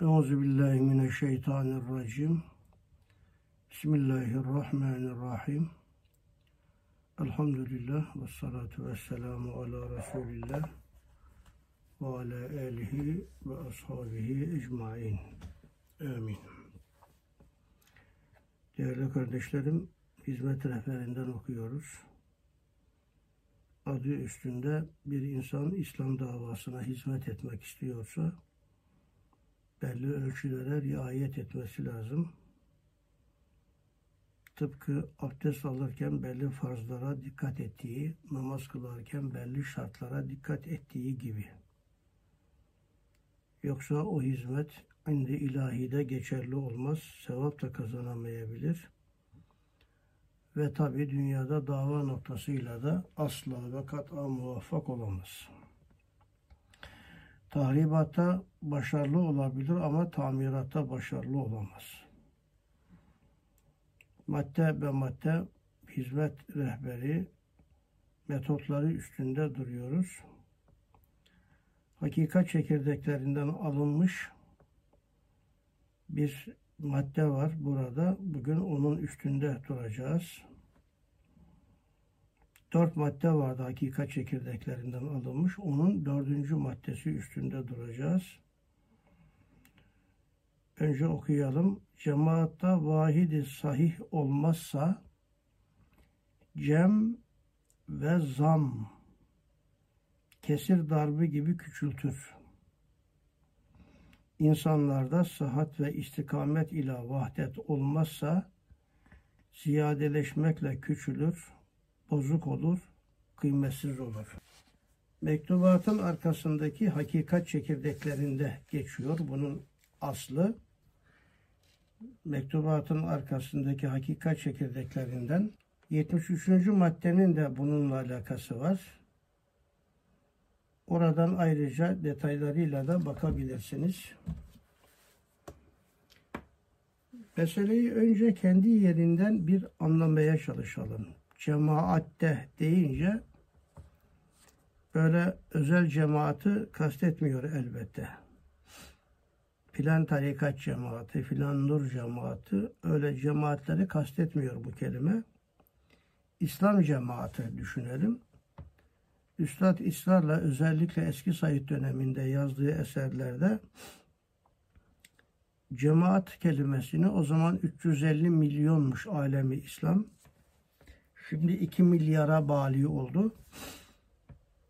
Euzu billahi mineşşeytanirracim. Bismillahirrahmanirrahim. Elhamdülillah ve salatu ve selamu ala Resulillah ve ala alihi ve ashabihi ecmain. Amin. Değerli kardeşlerim, hizmet rehberinden okuyoruz. Adı üstünde bir insan İslam davasına hizmet etmek istiyorsa belli ölçülere riayet etmesi lazım. Tıpkı abdest alırken belli farzlara dikkat ettiği, namaz kılarken belli şartlara dikkat ettiği gibi. Yoksa o hizmet indi ilahide geçerli olmaz, sevap da kazanamayabilir. Ve tabi dünyada dava noktasıyla da asla ve kat'a muvaffak olamaz. Tahribatta başarılı olabilir ama tamiratta başarılı olamaz. Madde ve madde hizmet rehberi metotları üstünde duruyoruz. Hakikat çekirdeklerinden alınmış bir madde var burada. Bugün onun üstünde duracağız. Dört madde vardı hakikat çekirdeklerinden alınmış. Onun dördüncü maddesi üstünde duracağız. Önce okuyalım. Cemaatta vahidi sahih olmazsa cem ve zam kesir darbe gibi küçültür. İnsanlarda sıhhat ve istikamet ile vahdet olmazsa ziyadeleşmekle küçülür, bozuk olur, kıymetsiz olur. Mektubatın arkasındaki hakikat çekirdeklerinde geçiyor. Bunun aslı mektubatın arkasındaki hakikat çekirdeklerinden 73. maddenin de bununla alakası var. Oradan ayrıca detaylarıyla da bakabilirsiniz. Meseleyi önce kendi yerinden bir anlamaya çalışalım. Cemaatte deyince böyle özel cemaati kastetmiyor elbette. Filan tarikat cemaati, filan nur cemaati öyle cemaatleri kastetmiyor bu kelime. İslam cemaati düşünelim. Üstad İsrar'la özellikle eski Said döneminde yazdığı eserlerde cemaat kelimesini o zaman 350 milyonmuş alemi İslam. Şimdi 2 milyara bali oldu.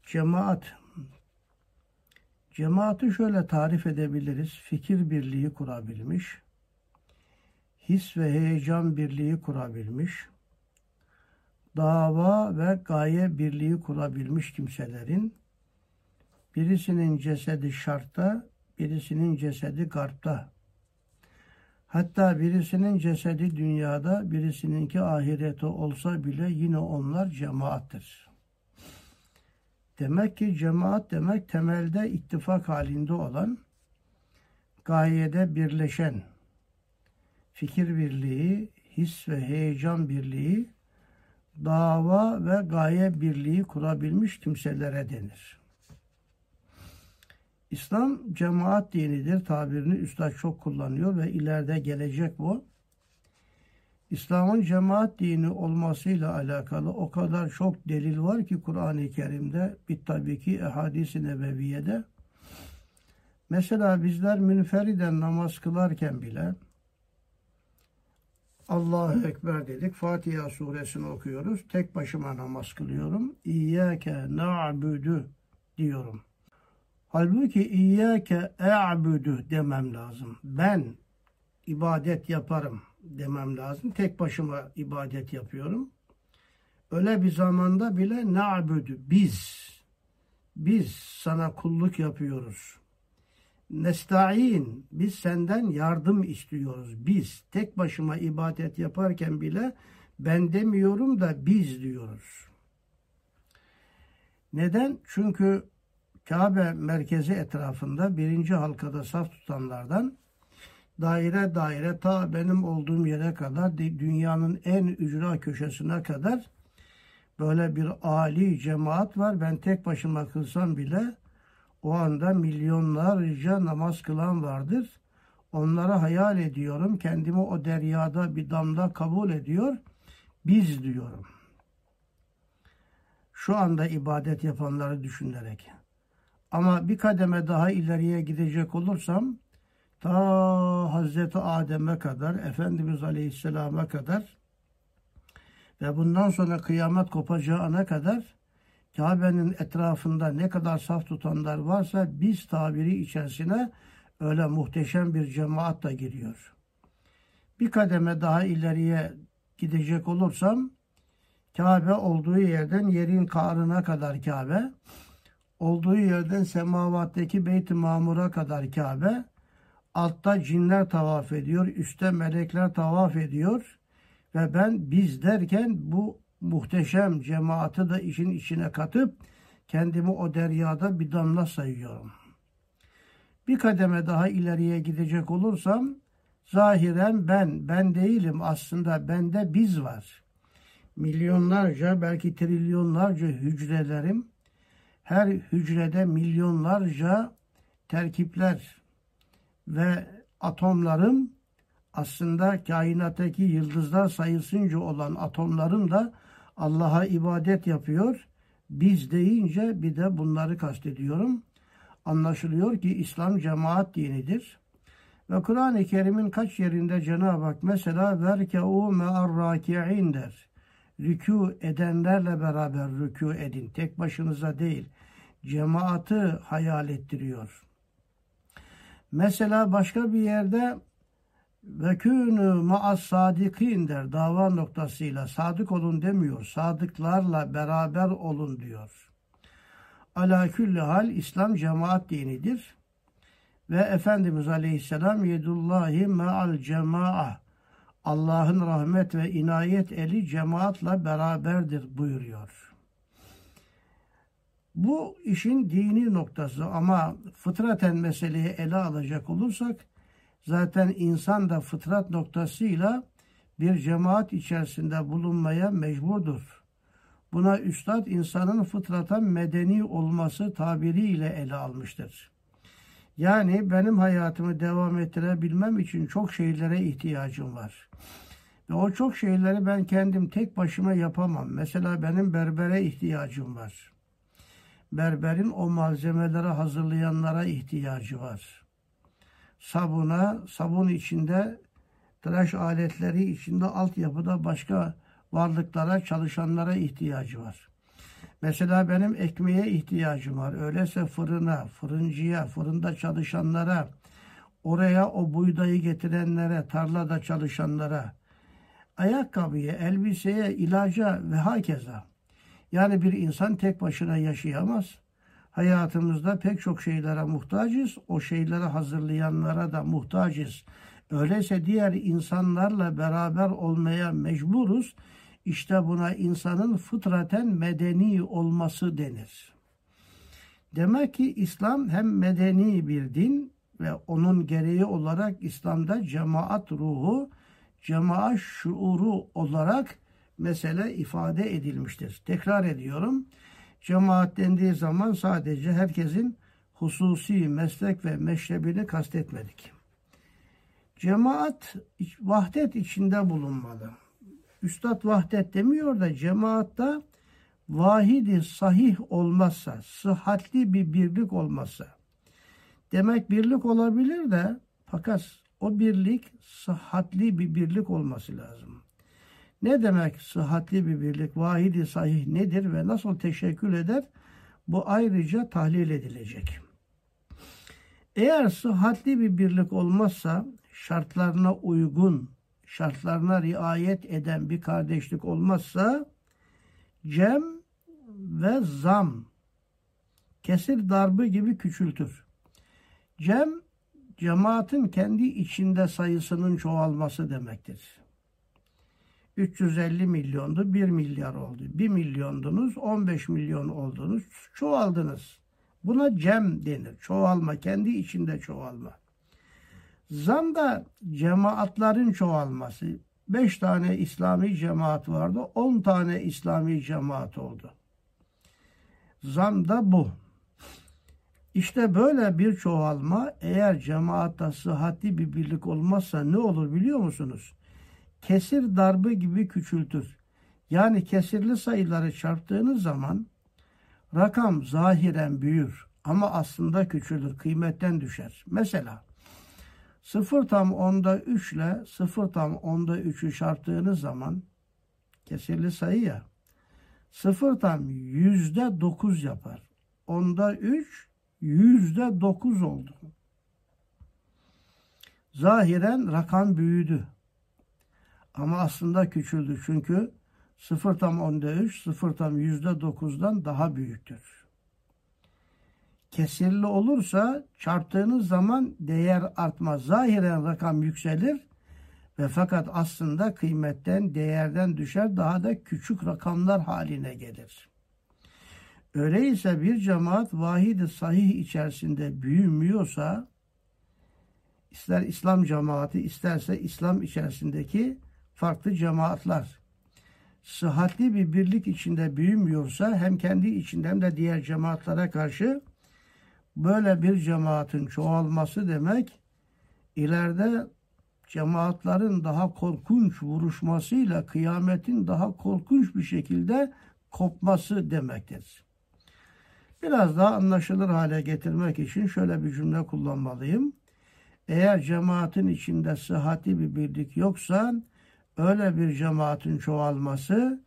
Cemaat Cemaati şöyle tarif edebiliriz. Fikir birliği kurabilmiş, his ve heyecan birliği kurabilmiş, dava ve gaye birliği kurabilmiş kimselerin birisinin cesedi şartta, birisinin cesedi garpta. Hatta birisinin cesedi dünyada, birisininki ahirete olsa bile yine onlar cemaattir. Demek ki cemaat demek temelde ittifak halinde olan, gayede birleşen, fikir birliği, his ve heyecan birliği, dava ve gaye birliği kurabilmiş kimselere denir. İslam cemaat dinidir tabirini üstad çok kullanıyor ve ileride gelecek bu. İslam'ın cemaat dini olmasıyla alakalı o kadar çok delil var ki Kur'an-ı Kerim'de bir tabii ki ehadis-i nebeviyede. Mesela bizler münferiden namaz kılarken bile Allahu Ekber dedik. Fatiha suresini okuyoruz. Tek başıma namaz kılıyorum. İyyâke na'budu diyorum. Halbuki İyyâke e'budu demem lazım. Ben ibadet yaparım demem lazım. Tek başıma ibadet yapıyorum. Öyle bir zamanda bile na'budu biz biz sana kulluk yapıyoruz. Nesta'in biz senden yardım istiyoruz. Biz tek başıma ibadet yaparken bile ben demiyorum da biz diyoruz. Neden? Çünkü Kabe merkezi etrafında birinci halkada saf tutanlardan daire daire ta benim olduğum yere kadar dünyanın en ücra köşesine kadar böyle bir ali cemaat var. Ben tek başıma kılsam bile o anda milyonlarca namaz kılan vardır. Onları hayal ediyorum. Kendimi o deryada bir damla kabul ediyor. Biz diyorum. Şu anda ibadet yapanları düşünerek. Ama bir kademe daha ileriye gidecek olursam ta Hazreti Adem'e kadar, Efendimiz Aleyhisselam'a kadar ve bundan sonra kıyamet kopacağı ana kadar Kabe'nin etrafında ne kadar saf tutanlar varsa biz tabiri içerisine öyle muhteşem bir cemaat da giriyor. Bir kademe daha ileriye gidecek olursam Kabe olduğu yerden yerin karına kadar Kabe, olduğu yerden semavattaki Beyt-i Mamur'a kadar Kabe, altta cinler tavaf ediyor, üstte melekler tavaf ediyor ve ben biz derken bu muhteşem cemaati de işin içine katıp kendimi o deryada bir damla sayıyorum. Bir kademe daha ileriye gidecek olursam zahiren ben, ben değilim aslında bende biz var. Milyonlarca belki trilyonlarca hücrelerim, her hücrede milyonlarca terkipler ve atomlarım aslında kainattaki yıldızlar sayısınca olan atomlarım da Allah'a ibadet yapıyor. Biz deyince bir de bunları kastediyorum. Anlaşılıyor ki İslam cemaat dinidir. Ve Kur'an-ı Kerim'in kaç yerinde Cenab-ı Hak mesela verke'u me'ar der. Rükû edenlerle beraber rükû edin. Tek başınıza değil. Cemaati hayal ettiriyor. Mesela başka bir yerde ve künü ma'as sadikin der dava noktasıyla sadık olun demiyor. Sadıklarla beraber olun diyor. Ala külli hal İslam cemaat dinidir. Ve Efendimiz Aleyhisselam yedullahi ma'al cema'a Allah'ın rahmet ve inayet eli cemaatla beraberdir buyuruyor. Bu işin dini noktası ama fıtraten meseleyi ele alacak olursak Zaten insan da fıtrat noktasıyla bir cemaat içerisinde bulunmaya mecburdur. Buna üstad insanın fıtrata medeni olması tabiriyle ele almıştır. Yani benim hayatımı devam ettirebilmem için çok şeylere ihtiyacım var. Ve o çok şeyleri ben kendim tek başıma yapamam. Mesela benim berbere ihtiyacım var. Berberin o malzemeleri hazırlayanlara ihtiyacı var sabuna, sabun içinde, tıraş aletleri içinde altyapıda başka varlıklara, çalışanlara ihtiyacı var. Mesela benim ekmeğe ihtiyacım var. Öyleyse fırına, fırıncıya, fırında çalışanlara, oraya o buğdayı getirenlere, tarlada çalışanlara, ayakkabıya, elbiseye, ilaca ve hakeza. Yani bir insan tek başına yaşayamaz hayatımızda pek çok şeylere muhtacız. O şeyleri hazırlayanlara da muhtacız. Öyleyse diğer insanlarla beraber olmaya mecburuz. İşte buna insanın fıtraten medeni olması denir. Demek ki İslam hem medeni bir din ve onun gereği olarak İslam'da cemaat ruhu, cemaat şuuru olarak mesele ifade edilmiştir. Tekrar ediyorum. Cemaat dendiği zaman sadece herkesin hususi meslek ve meşrebini kastetmedik. Cemaat vahdet içinde bulunmalı. Üstad vahdet demiyor da cemaatta vahidi sahih olmazsa, sıhhatli bir birlik olmazsa. Demek birlik olabilir de fakat o birlik sıhhatli bir birlik olması lazım. Ne demek sıhhatli bir birlik, vahidi sahih nedir ve nasıl teşekkül eder? Bu ayrıca tahlil edilecek. Eğer sıhhatli bir birlik olmazsa, şartlarına uygun, şartlarına riayet eden bir kardeşlik olmazsa, cem ve zam, kesir darbı gibi küçültür. Cem, cemaatin kendi içinde sayısının çoğalması demektir. 350 milyondu 1 milyar oldu. 1 milyondunuz 15 milyon oldunuz çoğaldınız. Buna cem denir. Çoğalma kendi içinde çoğalma. Zam da cemaatlerin çoğalması. 5 tane İslami cemaat vardı. 10 tane İslami cemaat oldu. Zam da bu. İşte böyle bir çoğalma eğer cemaatta sıhhatli bir birlik olmazsa ne olur biliyor musunuz? Kesir darbı gibi küçültür. Yani kesirli sayıları çarptığınız zaman rakam zahiren büyür ama aslında küçülür, kıymetten düşer. Mesela 0 tam onda 3 ile 0 tam onda 3'ü çarptığınız zaman kesirli sayı ya 0 tam yüzde 9 yapar. Onda 3 yüzde 9 oldu. Zahiren rakam büyüdü. Ama aslında küçüldü çünkü 0 tam onda 3 0 tam yüzde 9'dan daha büyüktür. Kesirli olursa çarptığınız zaman değer artmaz. Zahiren rakam yükselir ve fakat aslında kıymetten, değerden düşer, daha da küçük rakamlar haline gelir. Öyleyse bir cemaat vahid sahih içerisinde büyümüyorsa, ister İslam cemaati, isterse İslam içerisindeki farklı cemaatler, sıhhatli bir birlik içinde büyümüyorsa, hem kendi içinde hem de diğer cemaatlere karşı böyle bir cemaatin çoğalması demek, ileride cemaatlerin daha korkunç vuruşmasıyla kıyametin daha korkunç bir şekilde kopması demektir. Biraz daha anlaşılır hale getirmek için şöyle bir cümle kullanmalıyım. Eğer cemaatin içinde sıhhatli bir birlik yoksa öyle bir cemaatin çoğalması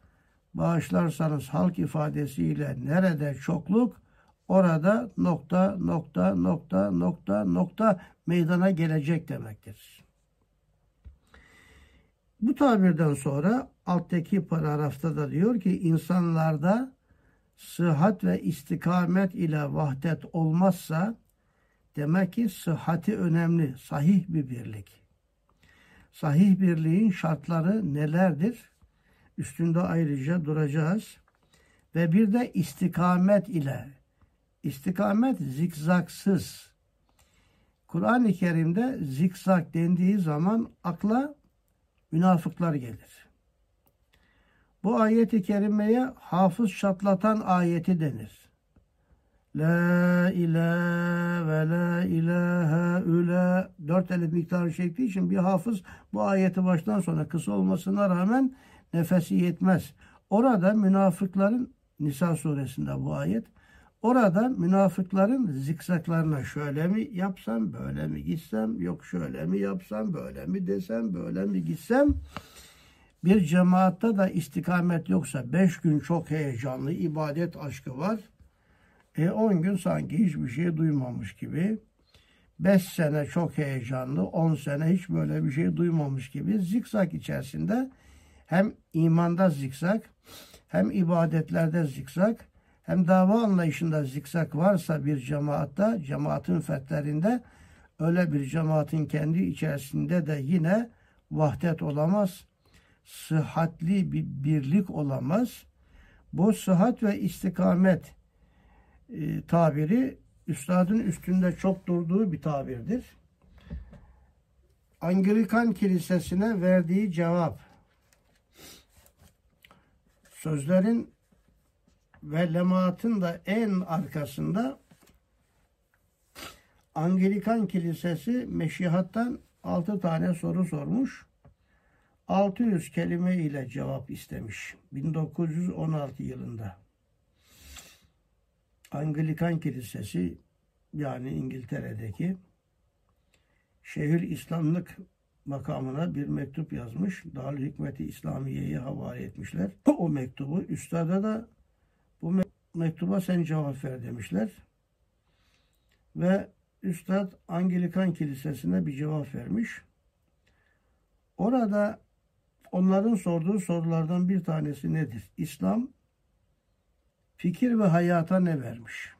bağışlarsanız halk ifadesiyle nerede çokluk orada nokta nokta nokta nokta nokta meydana gelecek demektir. Bu tabirden sonra alttaki paragrafta da diyor ki insanlarda sıhhat ve istikamet ile vahdet olmazsa demek ki sıhhati önemli, sahih bir birlik. Sahih birliğin şartları nelerdir? Üstünde ayrıca duracağız. Ve bir de istikamet ile. İstikamet zikzaksız. Kur'an-ı Kerim'de zikzak dendiği zaman akla münafıklar gelir. Bu ayeti kerimeye hafız şatlatan ayeti denir. La ilahe ve la ilahe üle dört elif miktarı çektiği için bir hafız bu ayeti baştan sona kısa olmasına rağmen nefesi yetmez. Orada münafıkların Nisa suresinde bu ayet Orada münafıkların zikzaklarına şöyle mi yapsam, böyle mi gitsem, yok şöyle mi yapsam, böyle mi desem, böyle mi gitsem. Bir cemaatta da istikamet yoksa beş gün çok heyecanlı ibadet aşkı var. E on gün sanki hiçbir şey duymamış gibi. Beş sene çok heyecanlı, on sene hiç böyle bir şey duymamış gibi zikzak içerisinde hem imanda zikzak hem ibadetlerde zikzak hem dava anlayışında zikzak varsa bir cemaatta, cemaatin fertlerinde öyle bir cemaatin kendi içerisinde de yine vahdet olamaz. Sıhhatli bir birlik olamaz. Bu sıhhat ve istikamet e, tabiri üstadın üstünde çok durduğu bir tabirdir. Anglikan Kilisesi'ne verdiği cevap sözlerin ve lematın da en arkasında Anglikan Kilisesi Meşihat'tan 6 tane soru sormuş. 600 kelime ile cevap istemiş. 1916 yılında. Anglikan Kilisesi yani İngiltere'deki şehir İslamlık makamına bir mektup yazmış. Dal Hikmeti İslamiye'ye havale etmişler. O mektubu üstada da mektuba sen cevap ver demişler. Ve Üstad Anglikan Kilisesi'ne bir cevap vermiş. Orada onların sorduğu sorulardan bir tanesi nedir? İslam fikir ve hayata ne vermiş?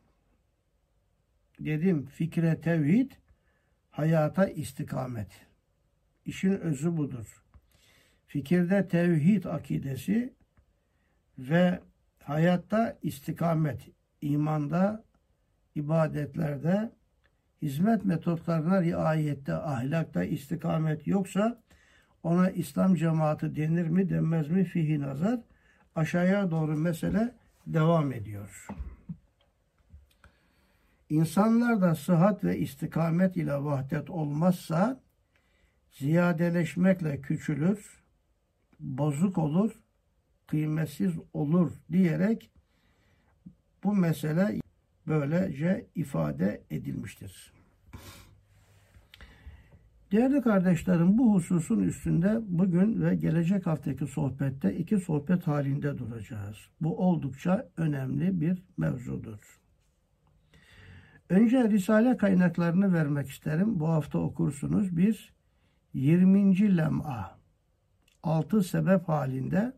Dedim fikre tevhid, hayata istikamet. İşin özü budur. Fikirde tevhid akidesi ve hayatta istikamet, imanda, ibadetlerde, hizmet metotlarına riayette, ahlakta istikamet yoksa ona İslam cemaati denir mi denmez mi fihi nazar aşağıya doğru mesele devam ediyor. İnsanlarda sıhhat ve istikamet ile vahdet olmazsa ziyadeleşmekle küçülür, bozuk olur, kıymetsiz olur diyerek bu mesele böylece ifade edilmiştir. Değerli kardeşlerim bu hususun üstünde bugün ve gelecek haftaki sohbette iki sohbet halinde duracağız. Bu oldukça önemli bir mevzudur. Önce Risale kaynaklarını vermek isterim. Bu hafta okursunuz. Bir 20. lem'a altı sebep halinde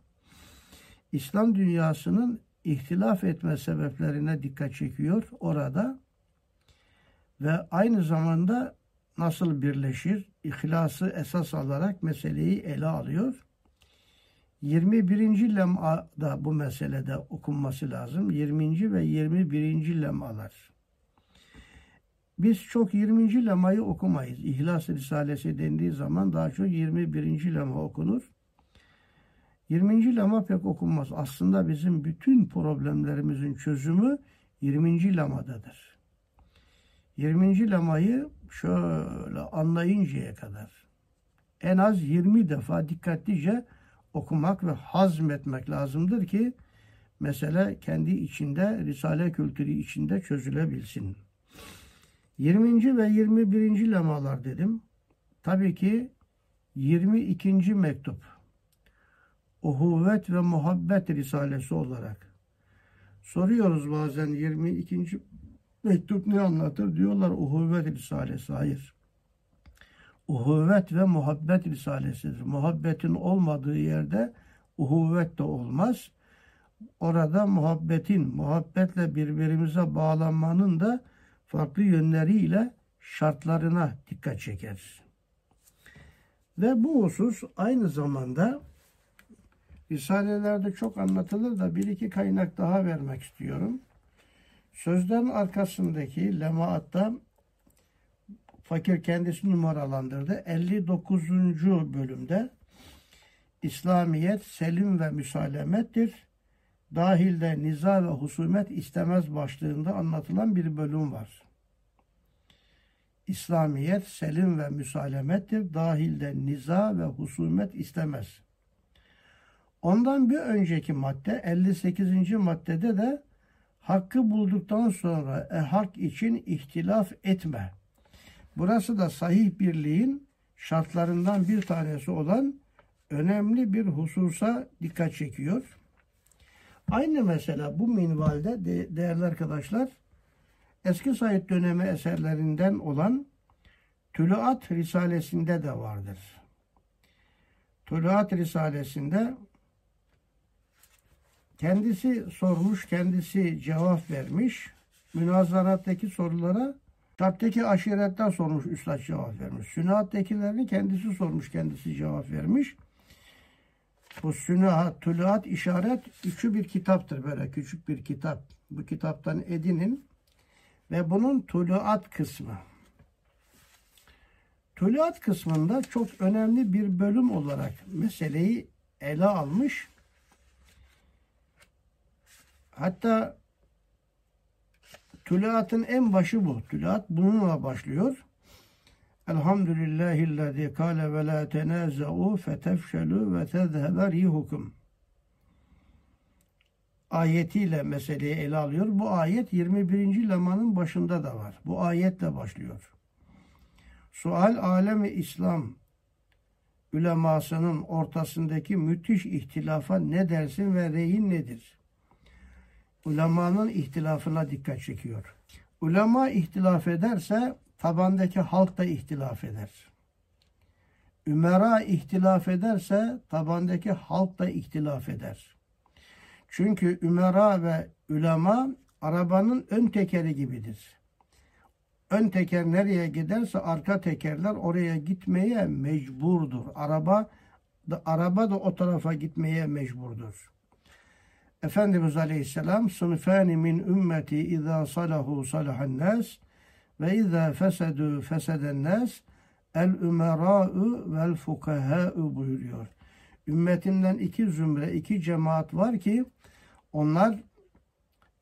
İslam dünyasının ihtilaf etme sebeplerine dikkat çekiyor orada ve aynı zamanda nasıl birleşir? İhlası esas alarak meseleyi ele alıyor. 21. lem'ada bu meselede okunması lazım. 20. ve 21. lemalar. Biz çok 20. lemayı okumayız. İhlas Risalesi dendiği zaman daha çok 21. lema okunur. 20. lema pek okunmaz. Aslında bizim bütün problemlerimizin çözümü 20. lemadadır. 20. lemayı şöyle anlayıncaya kadar en az 20 defa dikkatlice okumak ve hazmetmek lazımdır ki mesele kendi içinde, Risale kültürü içinde çözülebilsin. 20. ve 21. lemalar dedim. Tabii ki 22. mektup. Uhuvvet ve Muhabbet Risalesi olarak. Soruyoruz bazen 22. Mektup ne anlatır? Diyorlar uhuvvet risalesi. Hayır. Uhuvvet ve muhabbet risalesidir. Muhabbetin olmadığı yerde uhuvvet de olmaz. Orada muhabbetin, muhabbetle birbirimize bağlanmanın da farklı yönleriyle şartlarına dikkat çeker. Ve bu husus aynı zamanda Risalelerde çok anlatılır da bir iki kaynak daha vermek istiyorum. Sözlerin arkasındaki lemaatta fakir kendisi numaralandırdı. 59. bölümde İslamiyet selim ve müsalemettir. Dahilde niza ve husumet istemez başlığında anlatılan bir bölüm var. İslamiyet selim ve müsalemettir. Dahilde niza ve husumet istemez. Ondan bir önceki madde 58. maddede de hakkı bulduktan sonra e, hak için ihtilaf etme. Burası da sahih birliğin şartlarından bir tanesi olan önemli bir hususa dikkat çekiyor. Aynı mesela bu minvalde de, değerli arkadaşlar eski Said dönemi eserlerinden olan Tüluat Risalesinde de vardır. Tüluat Risalesinde Kendisi sormuş, kendisi cevap vermiş. Münazarattaki sorulara Şarttaki aşiretten sormuş, üstad cevap vermiş. Sünahattekilerini kendisi sormuş, kendisi cevap vermiş. Bu sünahat, tülaat, işaret üçü bir kitaptır böyle küçük bir kitap. Bu kitaptan edinin ve bunun tuluat kısmı. Tuluat kısmında çok önemli bir bölüm olarak meseleyi ele almış Hatta tülaatın en başı bu. Tülaat bununla başlıyor. Elhamdülillahillezî kâle ve lâ tenâze'û fetefşelû ve tezhebe rihukum. Ayetiyle meseleyi ele alıyor. Bu ayet 21. lemanın başında da var. Bu ayetle başlıyor. Sual alemi İslam ülemasının ortasındaki müthiş ihtilafa ne dersin ve reyin nedir? Ulemanın ihtilafına dikkat çekiyor. Ulema ihtilaf ederse tabandaki halk da ihtilaf eder. Ümera ihtilaf ederse tabandaki halk da ihtilaf eder. Çünkü ümera ve ulema arabanın ön tekeri gibidir. Ön teker nereye giderse arka tekerler oraya gitmeye mecburdur. Araba da, araba da o tarafa gitmeye mecburdur. Efendimiz Aleyhisselam sınıfani min ümmeti izâ salahu salahan nas ve izâ fesedü feseden nas el ümerâ'ü vel fukahâ'ü buyuruyor. Ümmetimden iki zümre, iki cemaat var ki onlar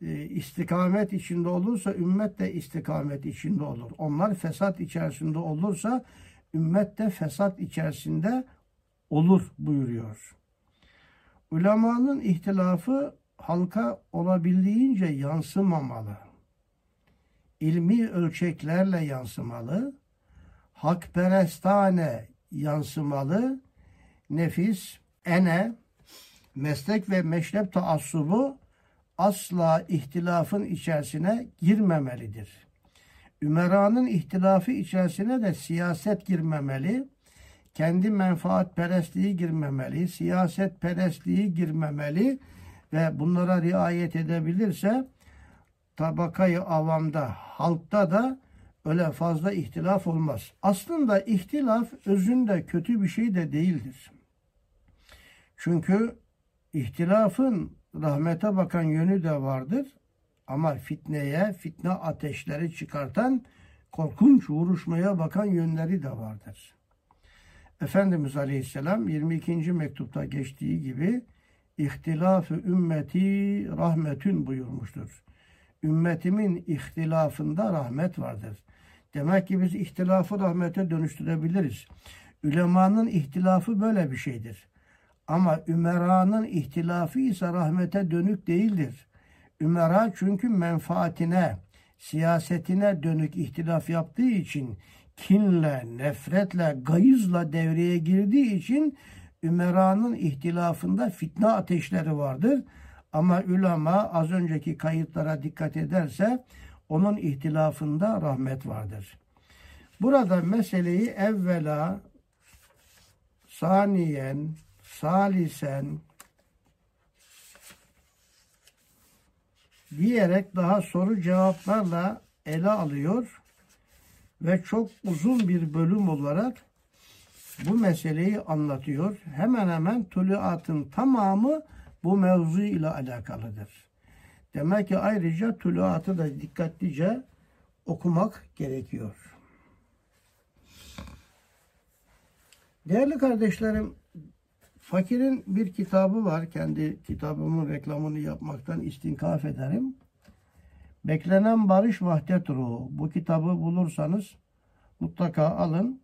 e, istikamet içinde olursa ümmet de istikamet içinde olur. Onlar fesat içerisinde olursa ümmet de fesat içerisinde olur buyuruyor. Ulemanın ihtilafı halka olabildiğince yansımamalı. İlmi ölçeklerle yansımalı. Hakperestane yansımalı. Nefis, ene, meslek ve meşrep taassubu asla ihtilafın içerisine girmemelidir. Ümeranın ihtilafı içerisine de siyaset girmemeli, kendi menfaat perestliği girmemeli, siyaset perestliği girmemeli ve bunlara riayet edebilirse tabakayı avamda, halkta da öyle fazla ihtilaf olmaz. Aslında ihtilaf özünde kötü bir şey de değildir. Çünkü ihtilafın rahmete bakan yönü de vardır. Ama fitneye, fitne ateşleri çıkartan korkunç vuruşmaya bakan yönleri de vardır. Efendimiz Aleyhisselam 22. mektupta geçtiği gibi ihtilafı ümmeti rahmetün buyurmuştur. Ümmetimin ihtilafında rahmet vardır. Demek ki biz ihtilafı rahmete dönüştürebiliriz. Ülemanın ihtilafı böyle bir şeydir. Ama ümeranın ihtilafı ise rahmete dönük değildir. Ümera çünkü menfaatine, siyasetine dönük ihtilaf yaptığı için kinle, nefretle, gayızla devreye girdiği için ümeranın ihtilafında fitne ateşleri vardır. Ama ulema az önceki kayıtlara dikkat ederse onun ihtilafında rahmet vardır. Burada meseleyi evvela saniyen, salisen diyerek daha soru cevaplarla ele alıyor ve çok uzun bir bölüm olarak bu meseleyi anlatıyor. Hemen hemen tuluatın tamamı bu mevzu ile alakalıdır. Demek ki ayrıca tuluatı da dikkatlice okumak gerekiyor. Değerli kardeşlerim, Fakirin bir kitabı var. Kendi kitabımın reklamını yapmaktan istinkaf ederim. Beklenen Barış Vahdet Ruhu. Bu kitabı bulursanız mutlaka alın.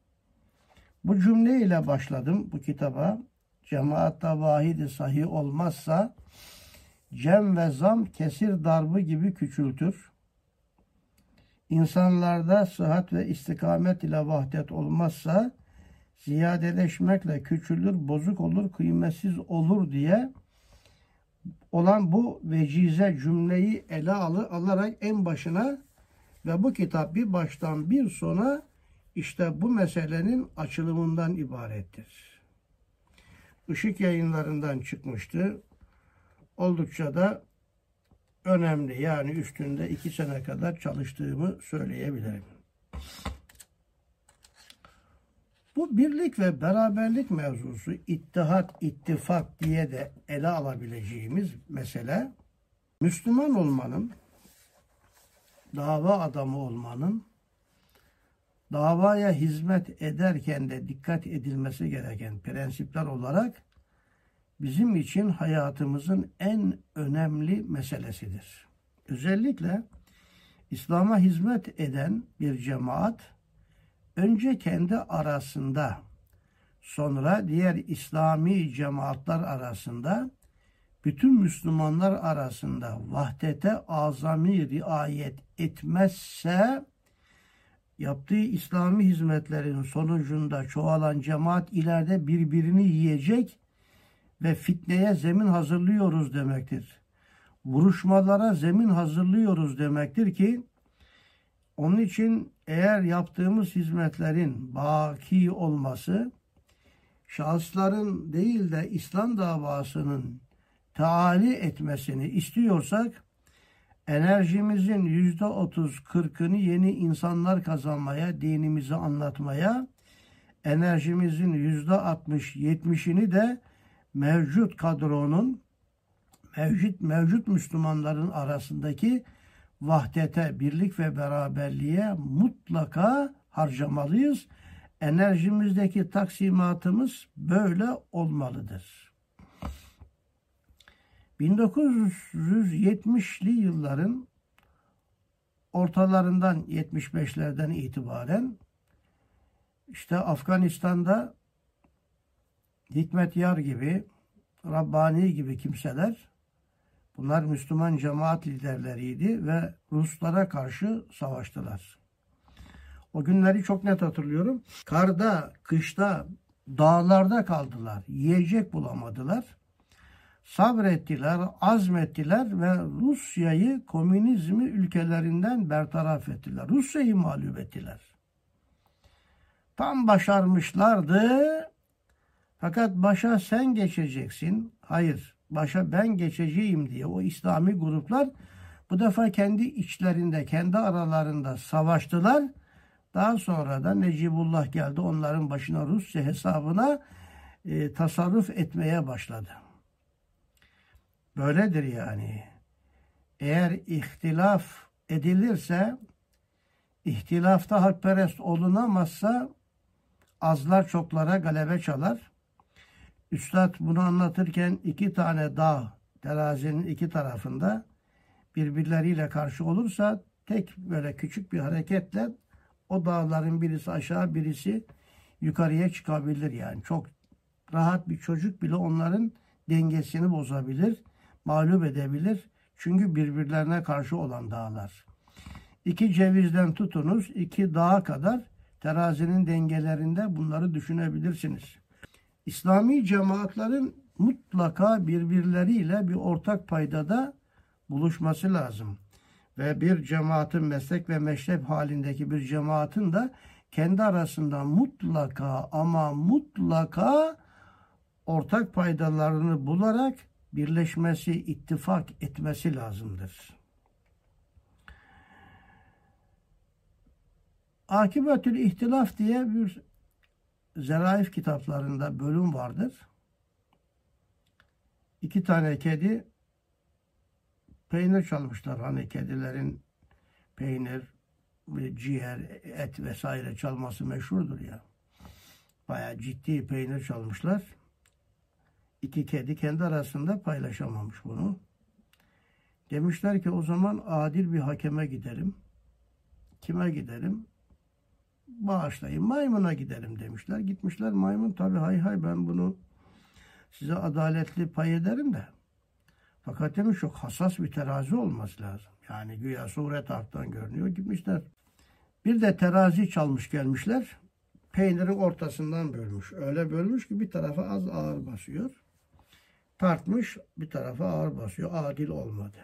Bu cümle ile başladım bu kitaba. Cemaatta vahidi sahih olmazsa cem ve zam kesir darbı gibi küçültür. İnsanlarda sıhhat ve istikamet ile vahdet olmazsa ziyadeleşmekle küçülür, bozuk olur, kıymetsiz olur diye olan bu vecize cümleyi ele alı, alarak en başına ve bu kitap bir baştan bir sona işte bu meselenin açılımından ibarettir. Işık yayınlarından çıkmıştı. Oldukça da önemli yani üstünde iki sene kadar çalıştığımı söyleyebilirim. Bu birlik ve beraberlik mevzusu ittihat, ittifak diye de ele alabileceğimiz mesele Müslüman olmanın, dava adamı olmanın, davaya hizmet ederken de dikkat edilmesi gereken prensipler olarak bizim için hayatımızın en önemli meselesidir. Özellikle İslam'a hizmet eden bir cemaat önce kendi arasında sonra diğer İslami cemaatler arasında bütün Müslümanlar arasında vahdete azami riayet etmezse yaptığı İslami hizmetlerin sonucunda çoğalan cemaat ileride birbirini yiyecek ve fitneye zemin hazırlıyoruz demektir. Vuruşmalara zemin hazırlıyoruz demektir ki onun için eğer yaptığımız hizmetlerin baki olması şahısların değil de İslam davasının taali etmesini istiyorsak enerjimizin yüzde otuz kırkını yeni insanlar kazanmaya, dinimizi anlatmaya, enerjimizin yüzde altmış yetmişini de mevcut kadronun, mevcut, mevcut Müslümanların arasındaki vahdete, birlik ve beraberliğe mutlaka harcamalıyız. Enerjimizdeki taksimatımız böyle olmalıdır. 1970'li yılların ortalarından 75'lerden itibaren işte Afganistan'da Hikmet Yar gibi, Rabbani gibi kimseler bunlar Müslüman cemaat liderleriydi ve Ruslara karşı savaştılar. O günleri çok net hatırlıyorum. Karda, kışta, dağlarda kaldılar. Yiyecek bulamadılar. Sabrettiler, azmettiler ve Rusya'yı komünizmi ülkelerinden bertaraf ettiler. Rusya'yı mağlup ettiler. Tam başarmışlardı. Fakat başa sen geçeceksin. Hayır, başa ben geçeceğim diye o İslami gruplar bu defa kendi içlerinde, kendi aralarında savaştılar daha sonra da Necibullah geldi onların başına Rusya hesabına e, tasarruf etmeye başladı. Böyledir yani. Eğer ihtilaf edilirse, ihtilafta hakperest olunamazsa azlar çoklara galebe çalar. Üstad bunu anlatırken iki tane dağ terazinin iki tarafında birbirleriyle karşı olursa tek böyle küçük bir hareketle o dağların birisi aşağı birisi yukarıya çıkabilir yani. Çok rahat bir çocuk bile onların dengesini bozabilir, mağlup edebilir. Çünkü birbirlerine karşı olan dağlar. İki cevizden tutunuz, iki dağa kadar terazinin dengelerinde bunları düşünebilirsiniz. İslami cemaatlerin mutlaka birbirleriyle bir ortak paydada buluşması lazım ve bir cemaatin meslek ve meşrep halindeki bir cemaatin de kendi arasında mutlaka ama mutlaka ortak paydalarını bularak birleşmesi, ittifak etmesi lazımdır. Akibetül İhtilaf diye bir zeraif kitaplarında bölüm vardır. İki tane kedi peynir çalmışlar. Hani kedilerin peynir, ciğer, et vesaire çalması meşhurdur ya. Bayağı ciddi peynir çalmışlar. İki kedi kendi arasında paylaşamamış bunu. Demişler ki o zaman adil bir hakeme gidelim. Kime gidelim? Bağışlayın maymuna gidelim demişler. Gitmişler maymun tabi hay hay ben bunu size adaletli pay ederim de fakat demiş çok hassas bir terazi olması lazım. Yani güya suret alttan görünüyor gitmişler. Bir de terazi çalmış gelmişler. Peynirin ortasından bölmüş. Öyle bölmüş ki bir tarafa az ağır basıyor. Tartmış bir tarafa ağır basıyor. Adil olmadı.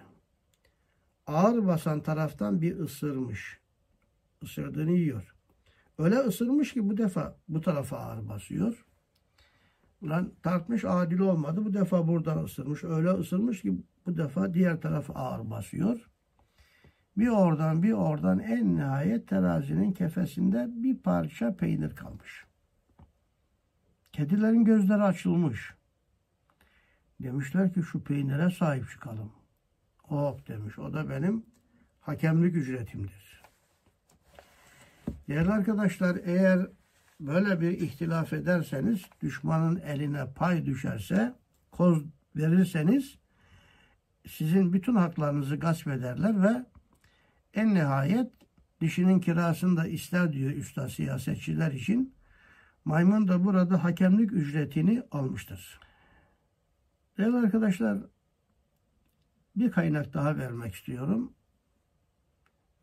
Ağır basan taraftan bir ısırmış. Isırdığını yiyor. Öyle ısırmış ki bu defa bu tarafa ağır basıyor. Ulan tartmış adil olmadı. Bu defa buradan ısırmış. Öyle ısırmış ki bu defa diğer taraf ağır basıyor. Bir oradan bir oradan en nihayet terazinin kefesinde bir parça peynir kalmış. Kedilerin gözleri açılmış. Demişler ki şu peynire sahip çıkalım. Hop demiş. O da benim hakemlik ücretimdir. Değerli arkadaşlar eğer böyle bir ihtilaf ederseniz, düşmanın eline pay düşerse, koz verirseniz sizin bütün haklarınızı gasp ederler ve en nihayet dişinin kirasını da ister diyor üstad siyasetçiler için. Maymun da burada hakemlik ücretini almıştır. Değerli arkadaşlar, bir kaynak daha vermek istiyorum.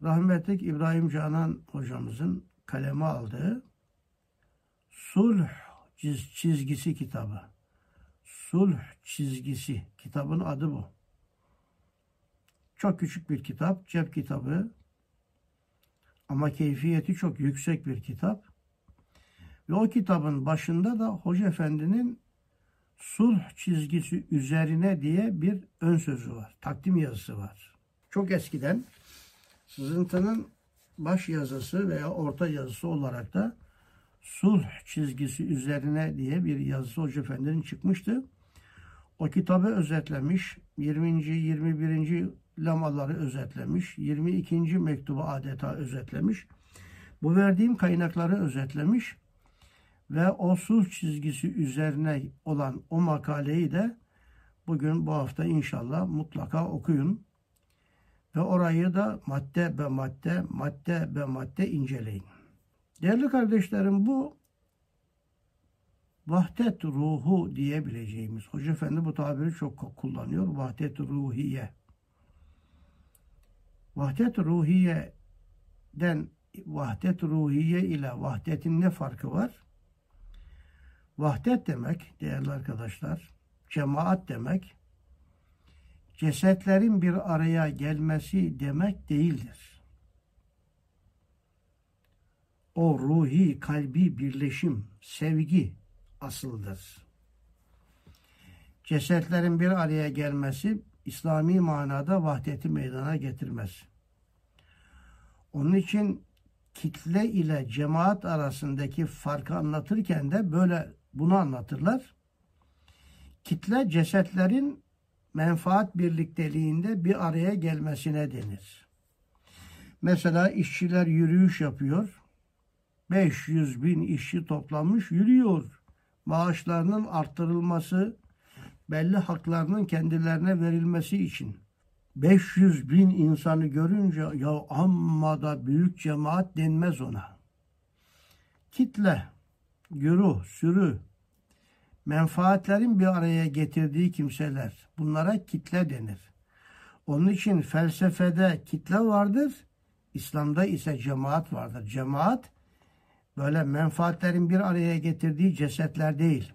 Rahmetlik İbrahim Canan hocamızın kaleme aldığı Sulh çizgisi kitabı. Sulh çizgisi. Kitabın adı bu. Çok küçük bir kitap, cep kitabı. Ama keyfiyeti çok yüksek bir kitap. Ve o kitabın başında da Hoca Efendi'nin sulh çizgisi üzerine diye bir ön sözü var. Takdim yazısı var. Çok eskiden sızıntının baş yazısı veya orta yazısı olarak da sulh çizgisi üzerine diye bir yazısı Hoca Efendi'nin çıkmıştı. O kitabı özetlemiş. 20. 21. lamaları özetlemiş. 22. mektubu adeta özetlemiş. Bu verdiğim kaynakları özetlemiş ve o sulh çizgisi üzerine olan o makaleyi de Bugün bu hafta inşallah mutlaka okuyun. Ve orayı da madde be madde, madde be madde inceleyin. Değerli kardeşlerim bu vahdet ruhu diyebileceğimiz, Hoca Efendi bu tabiri çok kullanıyor, vahdet ruhiye. Vahdet ruhiyeden vahdet ruhiye ile vahdetin ne farkı var? Vahdet demek değerli arkadaşlar, cemaat demek, cesetlerin bir araya gelmesi demek değildir. O ruhi, kalbi birleşim, sevgi asıldır. Cesetlerin bir araya gelmesi İslami manada vahdeti meydana getirmez. Onun için kitle ile cemaat arasındaki farkı anlatırken de böyle bunu anlatırlar. Kitle cesetlerin menfaat birlikteliğinde bir araya gelmesine denir. Mesela işçiler yürüyüş yapıyor. 500 bin işçi toplanmış yürüyor. Maaşlarının arttırılması, belli haklarının kendilerine verilmesi için. 500 bin insanı görünce ya amma da büyük cemaat denmez ona. Kitle, güruh, sürü, menfaatlerin bir araya getirdiği kimseler. Bunlara kitle denir. Onun için felsefede kitle vardır, İslam'da ise cemaat vardır. Cemaat böyle menfaatlerin bir araya getirdiği cesetler değil.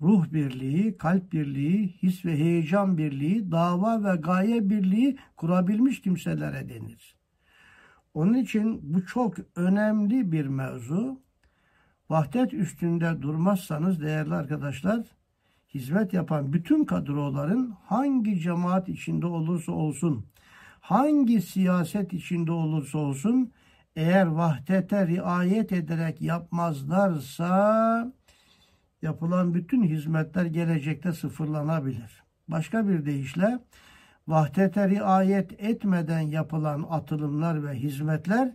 Ruh birliği, kalp birliği, his ve heyecan birliği, dava ve gaye birliği kurabilmiş kimselere denir. Onun için bu çok önemli bir mevzu. Vahdet üstünde durmazsanız değerli arkadaşlar, hizmet yapan bütün kadroların hangi cemaat içinde olursa olsun, hangi siyaset içinde olursa olsun, eğer vahdete riayet ederek yapmazlarsa yapılan bütün hizmetler gelecekte sıfırlanabilir. Başka bir deyişle vahdete riayet etmeden yapılan atılımlar ve hizmetler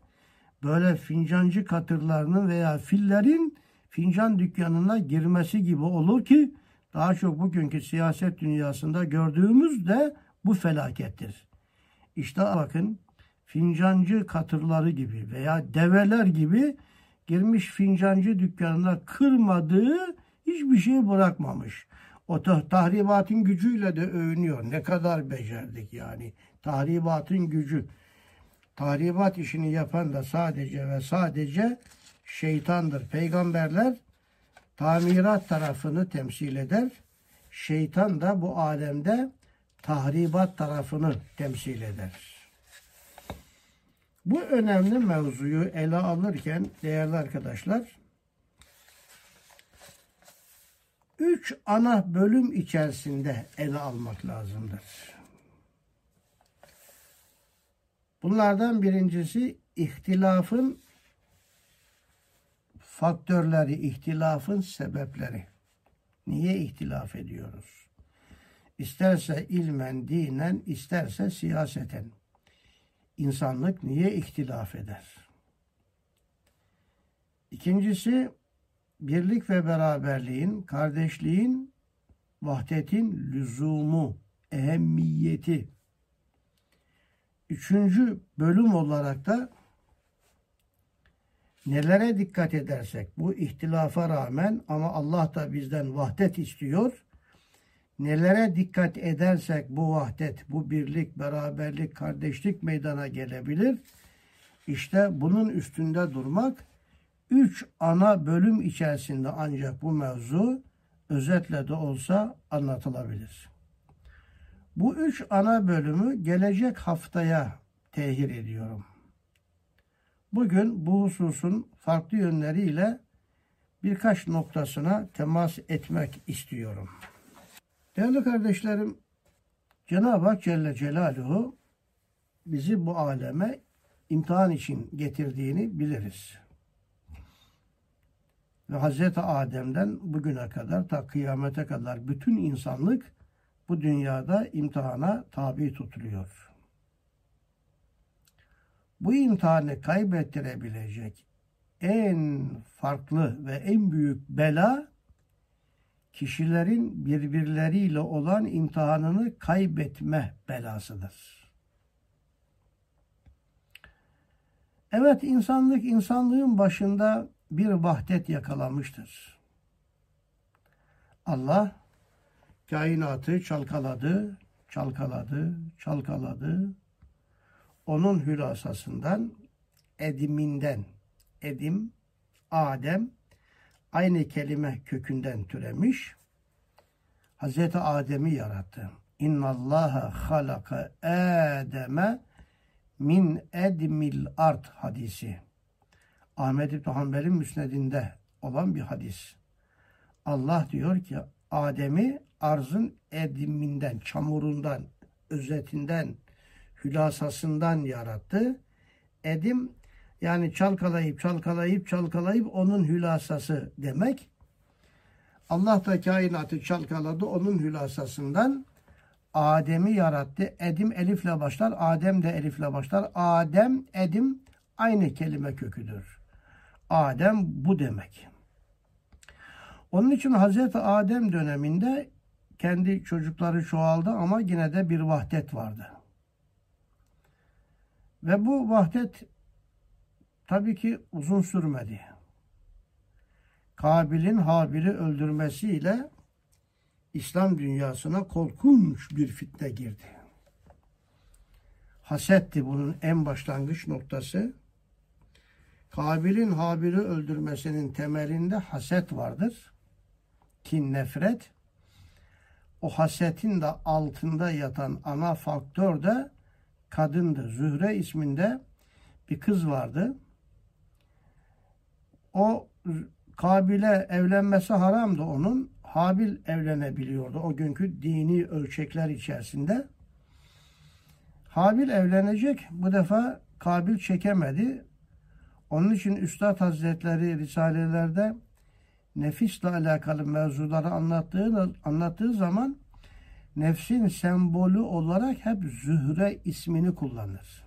böyle fincancı katırlarının veya fillerin fincan dükkanına girmesi gibi olur ki daha çok bugünkü siyaset dünyasında gördüğümüz de bu felakettir. İşte bakın fincancı katırları gibi veya develer gibi girmiş fincancı dükkanına kırmadığı hiçbir şey bırakmamış. O tahribatın gücüyle de övünüyor. Ne kadar becerdik yani. Tahribatın gücü. Tahribat işini yapan da sadece ve sadece şeytandır. Peygamberler tamirat tarafını temsil eder. Şeytan da bu alemde tahribat tarafını temsil eder. Bu önemli mevzuyu ele alırken değerli arkadaşlar üç ana bölüm içerisinde ele almak lazımdır. Bunlardan birincisi ihtilafın faktörleri, ihtilafın sebepleri. Niye ihtilaf ediyoruz? İsterse ilmen, dinen, isterse siyaseten. İnsanlık niye ihtilaf eder? İkincisi birlik ve beraberliğin, kardeşliğin, vahdetin lüzumu, ehemmiyeti. Üçüncü bölüm olarak da nelere dikkat edersek bu ihtilafa rağmen ama Allah da bizden vahdet istiyor. Nelere dikkat edersek bu vahdet, bu birlik, beraberlik, kardeşlik meydana gelebilir. İşte bunun üstünde durmak üç ana bölüm içerisinde ancak bu mevzu özetle de olsa anlatılabilir. Bu üç ana bölümü gelecek haftaya tehir ediyorum. Bugün bu hususun farklı yönleriyle birkaç noktasına temas etmek istiyorum. Değerli kardeşlerim, Cenab-ı Hak Celle Celaluhu bizi bu aleme imtihan için getirdiğini biliriz. Ve Hazreti Adem'den bugüne kadar ta kıyamete kadar bütün insanlık bu dünyada imtihana tabi tutuluyor. Bu imtihanı kaybettirebilecek en farklı ve en büyük bela kişilerin birbirleriyle olan imtihanını kaybetme belasıdır. Evet insanlık insanlığın başında bir vahdet yakalamıştır. Allah kainatı çalkaladı, çalkaladı, çalkaladı. Onun hülasasından, ediminden, edim, Adem, aynı kelime kökünden türemiş. Hazreti Adem'i yarattı. İnna Allaha halaka Adem'e min edmil art hadisi. Ahmet İbn Hanbel'in müsnedinde olan bir hadis. Allah diyor ki Adem'i arzın ediminden, çamurundan, özetinden, hülasasından yarattı. Edim yani çalkalayıp çalkalayıp çalkalayıp onun hülasası demek. Allah da kainatı çalkaladı onun hülasasından Adem'i yarattı. Edim elifle başlar, Adem de elifle başlar. Adem, Edim aynı kelime köküdür. Adem bu demek. Onun için Hazreti Adem döneminde kendi çocukları çoğaldı ama yine de bir vahdet vardı. Ve bu vahdet tabii ki uzun sürmedi. Kabil'in Habil'i öldürmesiyle İslam dünyasına korkunç bir fitne girdi. Hasetti bunun en başlangıç noktası. Kabil'in Habil'i öldürmesinin temelinde haset vardır. Kin, nefret. O hasetin de altında yatan ana faktör de kadındı. Zühre isminde bir kız vardı. O Kabil'e evlenmesi haramdı onun. Habil evlenebiliyordu o günkü dini ölçekler içerisinde. Habil evlenecek. Bu defa Kabil çekemedi. Onun için Üstad Hazretleri Risalelerde nefisle alakalı mevzuları anlattığı, anlattığı zaman nefsin sembolü olarak hep Zühre ismini kullanır.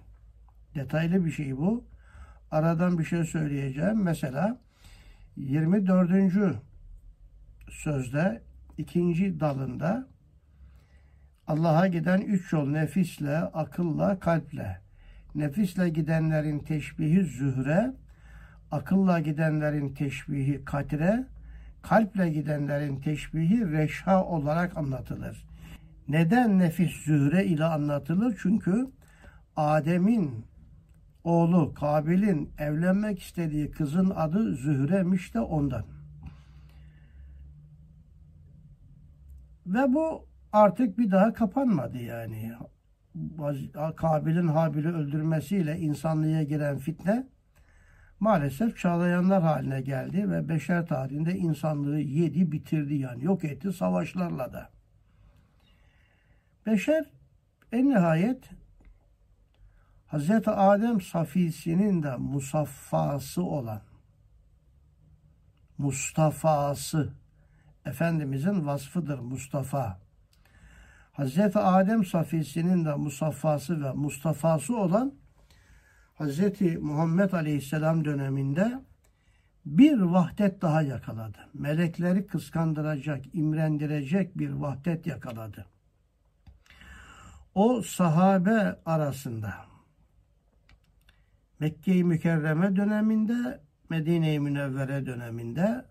Detaylı bir şey bu. Aradan bir şey söyleyeceğim. Mesela 24. sözde ikinci dalında Allah'a giden üç yol nefisle, akılla, kalple. Nefisle gidenlerin teşbihi zühre, akılla gidenlerin teşbihi kadre, kalple gidenlerin teşbihi reşha olarak anlatılır. Neden nefis zühre ile anlatılır? Çünkü Adem'in oğlu Kabil'in evlenmek istediği kızın adı Zühre'miş de ondan. Ve bu artık bir daha kapanmadı yani. Kabil'in Habil'i öldürmesiyle insanlığa giren fitne maalesef çağlayanlar haline geldi ve beşer tarihinde insanlığı yedi bitirdi yani yok etti savaşlarla da. Beşer en nihayet Hz. Adem safisinin de musaffası olan Mustafa'sı Efendimizin vasfıdır Mustafa. Hz. Adem safisinin de musaffası ve Mustafa'sı olan Hz. Muhammed Aleyhisselam döneminde bir vahdet daha yakaladı. Melekleri kıskandıracak, imrendirecek bir vahdet yakaladı. O sahabe arasında Mekke-i Mükerreme döneminde, Medine-i Münevvere döneminde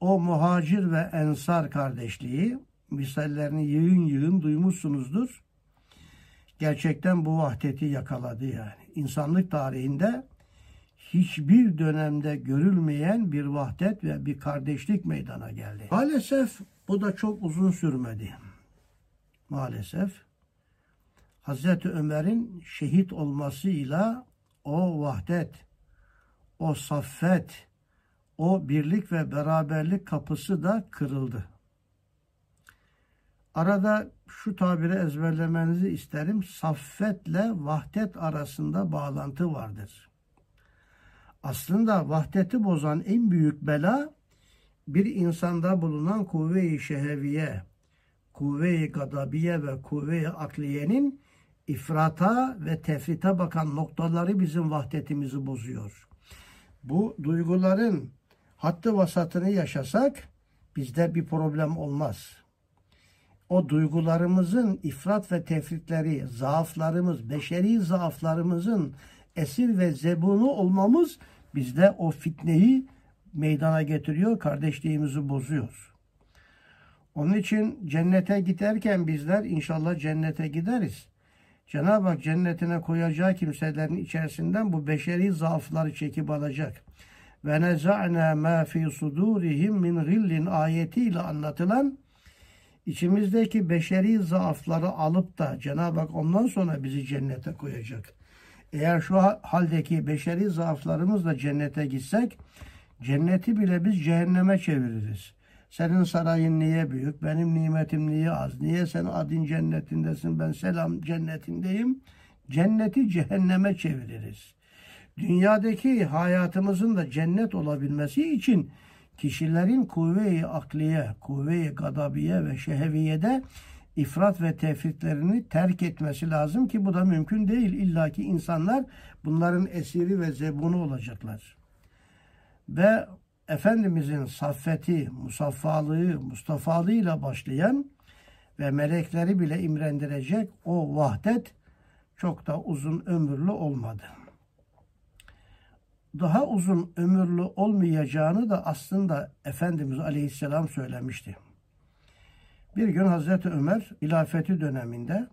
o muhacir ve ensar kardeşliği misallerini yığın yığın duymuşsunuzdur. Gerçekten bu vahdeti yakaladı yani. İnsanlık tarihinde hiçbir dönemde görülmeyen bir vahdet ve bir kardeşlik meydana geldi. Maalesef bu da çok uzun sürmedi. Maalesef Hazreti Ömer'in şehit olmasıyla o vahdet, o saffet, o birlik ve beraberlik kapısı da kırıldı. Arada şu tabiri ezberlemenizi isterim. Saffetle vahdet arasında bağlantı vardır. Aslında vahdeti bozan en büyük bela bir insanda bulunan kuvve-i şeheviye, kuvve-i gadabiye ve kuvve-i akliyenin ifrata ve tefrite bakan noktaları bizim vahdetimizi bozuyor. Bu duyguların hattı vasatını yaşasak bizde bir problem olmaz. O duygularımızın ifrat ve tefritleri, zaaflarımız, beşeri zaaflarımızın esir ve zebunu olmamız bizde o fitneyi meydana getiriyor, kardeşliğimizi bozuyor. Onun için cennete giderken bizler inşallah cennete gideriz. Cenab-ı Hak cennetine koyacağı kimselerin içerisinden bu beşeri zaafları çekip alacak. Ve neza'na ma fi sudurihim min gillin ayetiyle anlatılan içimizdeki beşeri zaafları alıp da Cenab-ı Hak ondan sonra bizi cennete koyacak. Eğer şu haldeki beşeri zaaflarımızla cennete gitsek cenneti bile biz cehenneme çeviririz. Senin sarayın niye büyük? Benim nimetim niye az? Niye sen adin cennetindesin? Ben selam cennetindeyim. Cenneti cehenneme çeviririz. Dünyadaki hayatımızın da cennet olabilmesi için kişilerin kuvve-i akliye, kuvve-i gadabiye ve şeheviyede ifrat ve tefritlerini terk etmesi lazım ki bu da mümkün değil. İlla ki insanlar bunların esiri ve zebunu olacaklar. Ve Efendimizin saffeti, musaffalığı, mustafalığıyla başlayan ve melekleri bile imrendirecek o vahdet çok da uzun ömürlü olmadı. Daha uzun ömürlü olmayacağını da aslında Efendimiz Aleyhisselam söylemişti. Bir gün Hazreti Ömer ilafeti döneminde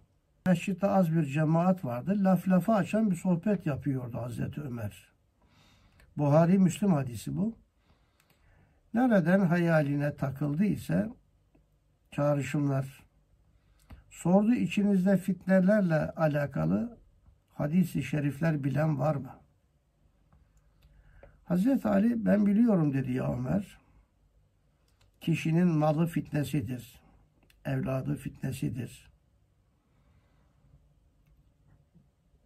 mescitte az bir cemaat vardı. Laf lafa açan bir sohbet yapıyordu Hazreti Ömer. Buhari Müslim hadisi bu. Nereden hayaline takıldı ise çağrışımlar sordu içinizde fitnelerle alakalı hadisi şerifler bilen var mı? Hazreti Ali ben biliyorum dedi ya Ömer. Kişinin malı fitnesidir. Evladı fitnesidir.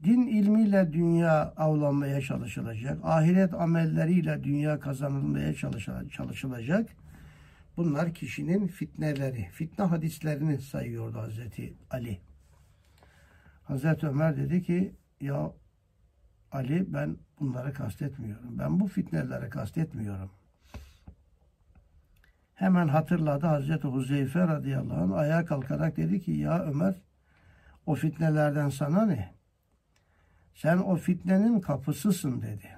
Din ilmiyle dünya avlanmaya çalışılacak. Ahiret amelleriyle dünya kazanılmaya çalışılacak. Bunlar kişinin fitneleri, fitne hadislerini sayıyordu Hazreti Ali. Hazreti Ömer dedi ki ya Ali ben bunları kastetmiyorum. Ben bu fitneleri kastetmiyorum. Hemen hatırladı Hazreti Huzeyfe radıyallahu anh ayağa kalkarak dedi ki ya Ömer o fitnelerden sana ne? Sen o fitnenin kapısısın dedi.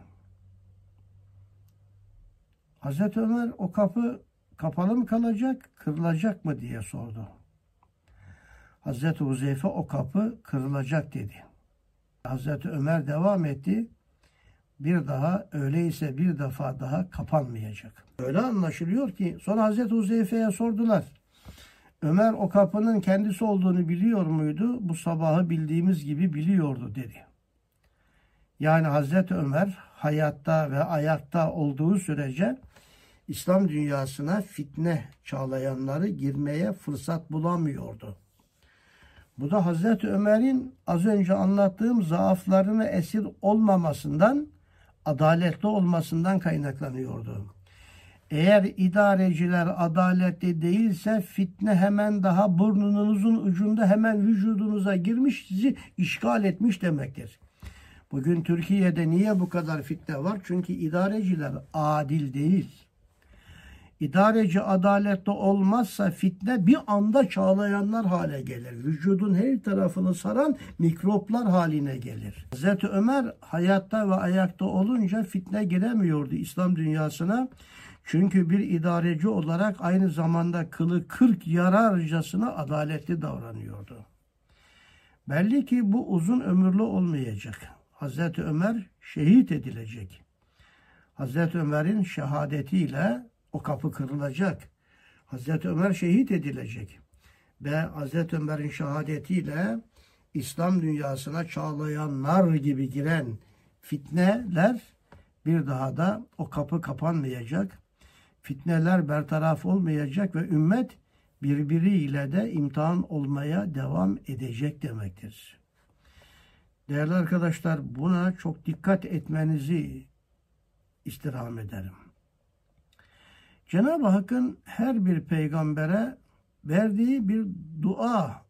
Hazreti Ömer o kapı kapalı mı kalacak, kırılacak mı diye sordu. Hazreti Huzeyfe o kapı kırılacak dedi. Hazreti Ömer devam etti. Bir daha öyleyse bir defa daha kapanmayacak. Öyle anlaşılıyor ki sonra Hazreti Huzeyfe'ye sordular. Ömer o kapının kendisi olduğunu biliyor muydu? Bu sabahı bildiğimiz gibi biliyordu dedi. Yani Hazreti Ömer hayatta ve ayakta olduğu sürece İslam dünyasına fitne çağlayanları girmeye fırsat bulamıyordu. Bu da Hazreti Ömer'in az önce anlattığım zaaflarını esir olmamasından, adaletli olmasından kaynaklanıyordu. Eğer idareciler adaletli değilse fitne hemen daha burnunuzun ucunda hemen vücudunuza girmiş sizi işgal etmiş demektir. Bugün Türkiye'de niye bu kadar fitne var? Çünkü idareciler adil değil. İdareci adaletli olmazsa fitne bir anda çağlayanlar hale gelir. Vücudun her tarafını saran mikroplar haline gelir. Hz. Ömer hayatta ve ayakta olunca fitne giremiyordu İslam dünyasına. Çünkü bir idareci olarak aynı zamanda kılı kırk yararcasına adaletli davranıyordu. Belli ki bu uzun ömürlü olmayacak. Hazreti Ömer şehit edilecek. Hazreti Ömer'in şehadetiyle o kapı kırılacak. Hazreti Ömer şehit edilecek. Ve Hazreti Ömer'in şehadetiyle İslam dünyasına çağlayanlar gibi giren fitneler bir daha da o kapı kapanmayacak. Fitneler bertaraf olmayacak ve ümmet birbiriyle de imtihan olmaya devam edecek demektir. Değerli arkadaşlar buna çok dikkat etmenizi istirham ederim. Cenab-ı Hakk'ın her bir peygambere verdiği bir dua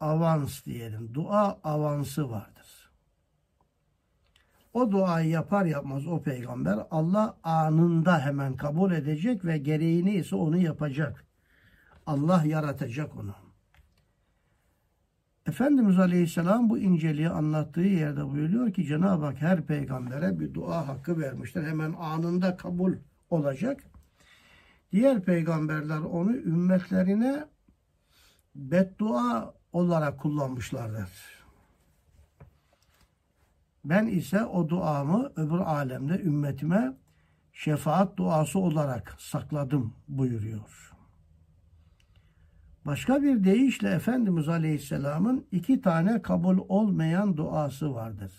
avans diyelim. Dua avansı vardır. O duayı yapar yapmaz o peygamber Allah anında hemen kabul edecek ve gereğini ise onu yapacak. Allah yaratacak onu. Efendimiz Aleyhisselam bu inceliği anlattığı yerde buyuruyor ki Cenab-ı Hak her peygambere bir dua hakkı vermiştir. Hemen anında kabul olacak. Diğer peygamberler onu ümmetlerine beddua olarak kullanmışlardır. Ben ise o duamı öbür alemde ümmetime şefaat duası olarak sakladım buyuruyor. Başka bir deyişle Efendimiz Aleyhisselam'ın iki tane kabul olmayan duası vardır.